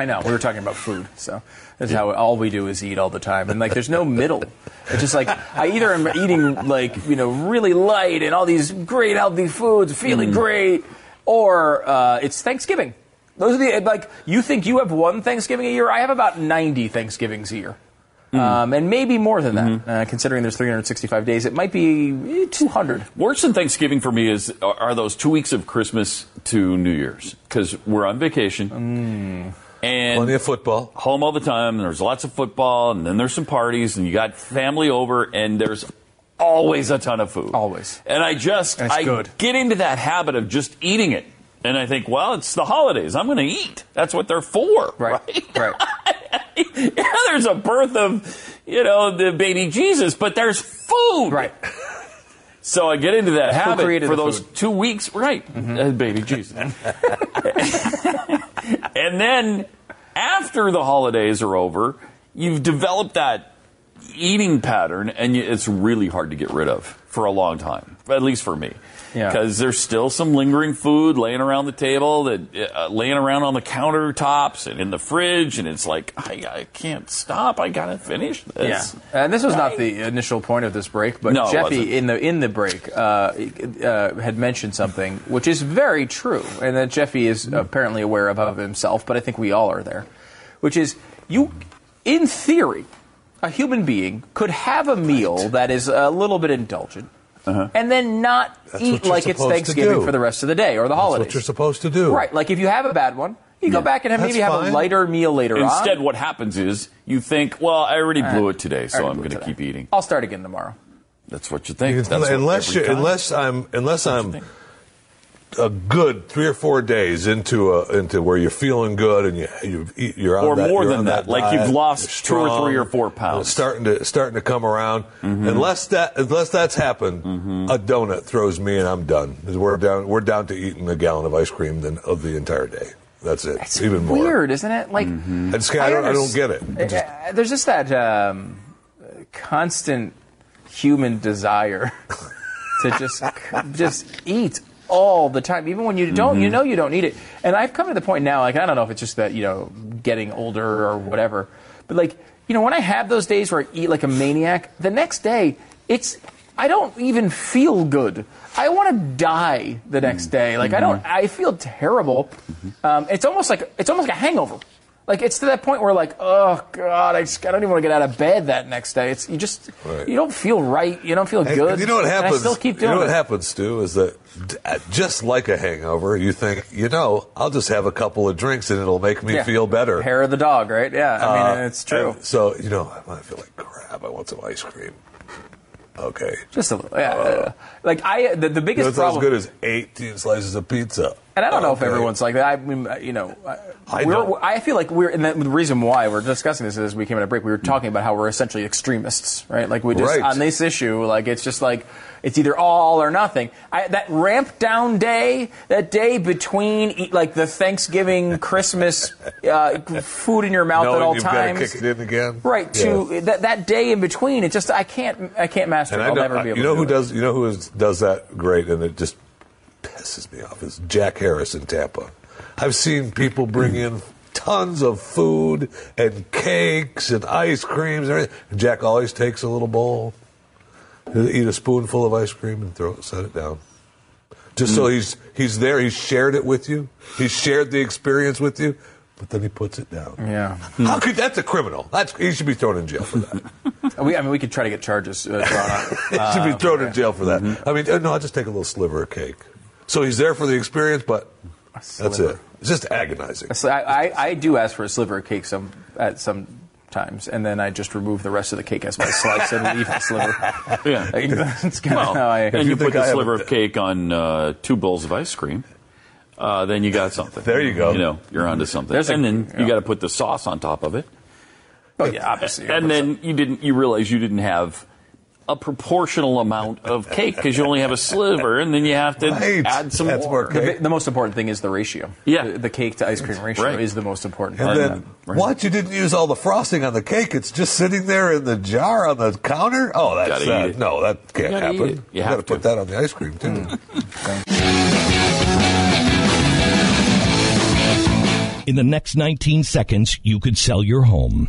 I know. We were talking about food, so that's how all we do is eat all the time, and like there's no middle. It's just like I either am eating like you know really light and all these great healthy foods, feeling great, or uh, it's Thanksgiving. Those are the like you think you have one Thanksgiving a year. I have about 90 Thanksgivings a year. Um, and maybe more than that, uh, considering there's 365 days. It might be eh, 200. Worse than Thanksgiving for me is are are those two weeks of Christmas to New Year's because we're on vacation and Plenty of football. home all the time. And there's lots of football, and then there's some parties, and you got family over, and there's always a ton of food. Always. And I just And I good. get into that habit of just eating it, and I think, well, it's the holidays. I'm going to eat. That's what they're for, Right. Right. yeah, there's a birth of, you know, the baby Jesus, but there's food. Right. So I get into that habit for those food? Mm-hmm. two weeks, right? Uh, baby Jesus. and then after the holidays are over, you've developed that eating pattern, and it's really hard to get rid of for a long time, at least for me. Yeah. Because there's still some lingering food laying around the table, that uh, laying around on the countertops and in the fridge, and it's like I, I can't stop. I gotta finish this. Yeah, and this was not the initial point of this break, but No, Jeffy in the in the break uh, uh, had mentioned something which is very true, and that Jeffy is apparently aware of, of himself, but I think we all are there, which is you, in theory, a human being could have a meal that is a little bit indulgent. Uh-huh. And then not That's eat like it's Thanksgiving for the rest of the day or the holidays. what you're supposed to do. Right, like if you have a bad one, you go back and have, That's maybe have a lighter meal later on. Instead, what happens is you think, well, I already blew it today, so I'm going to keep eating. I'll start again tomorrow. That's what you think. That's unless every you, unless I'm unless what I'm think. A good three or four days into a, into where you're feeling good and you you eat- you're on Or that, more you're than on that, like you've lost you're two or three or four pounds. it's starting to starting to come around. Unless that unless that's happened, a donut throws me and I'm done. We're down we're down to eating a gallon of ice cream than of the entire day. That's it. It's Even more. weird, isn't it? Like I, just, I, don't, I don't get it. Just- Uh, there's just that um, constant human desire to just just eat all the time, even when you don't, you mm-hmm. know, you don't need it. And I've come to the point now, like I don't know if it's just that you know, getting older or whatever, but like you know, when I have those days where I eat like a maniac, the next day it's I don't even feel good. I want to die the next mm. day. Like I don't. Mm-hmm. I feel terrible. Mm-hmm. Um, it's almost like it's almost like a hangover. Like it's to that point where like, oh god, I, just, I don't even want to get out of bed that next day. It's you just Right. you don't feel right. You don't feel Hey, good. You know what and happens? I still keep you doing know what it. happens, Stu, is that uh, just like a hangover, you think, you know, I'll just have a couple of drinks and it'll make me Yeah. feel better. Hair of the dog, right? Yeah, I mean Uh, it's true. So you know, I might feel like crap. I want some ice cream. Okay. Just a little. Yeah, yeah. like I the, the biggest That's as problem. good as 18 slices of pizza. And I don't know if Okay. everyone's like that. I mean, uh, you know, I, I. I feel like we're, and the, reason why we're discussing this is we came at a break. We were talking about how we're essentially extremists, right? Like we just Right. on this issue, like it's just like it's either all or nothing. I, that ramp down day, that day between like the Thanksgiving, Christmas, uh, food in your mouth Knowing at all you've times, got to kick it in again. right? To that, that day in between, it just I can't I can't master. And it. I'll never be able to. you know to who do it. does you know who is, does that great, and it just pisses me off is Jack Harris in Tampa. I've seen people bring in tons of food and cakes and ice creams and everything. And Jack always takes a little bowl, he'll eat a spoonful of ice cream and throw it, set it down. Just so he's he's there, he's shared it with you, he's shared the experience with you, but then he puts it down. Yeah. How could that's a criminal? That's he should be thrown in jail for that. We, I mean, we could try to get charges uh, drawn up. He should be thrown in jail for that. I mean, uh, no, I'll just take a little sliver of cake. So he's there for the experience, but that's it. It's just agonizing. So I, I, I do ask for a sliver of cake some at some times, and then I just remove the rest of the cake as my slice and leave the sliver. Yeah. Like, that's kind Well, of how I. and you, you put think the I sliver of cake on uh, two bowls of ice cream. Uh, then you got something. There you go. You know, you're onto something. There's a- and then yeah. you got to put the sauce on top of it. oh yeah, obviously. And then you didn't. You realize you didn't have a proportional amount of cake because you only have a sliver, and then you have to Right. add some That's more. more the, cake. the most important thing is the ratio. Yeah. the, the cake to ice cream ratio Right. is the most important. And part. then, Right. what? You didn't use all the frosting on the cake? It's just sitting there in the jar on the counter? Oh, that's Gotta eat uh, no, that can't gotta happen. it. You got have to put that on the ice cream too. In the next 19 seconds, you could sell your home.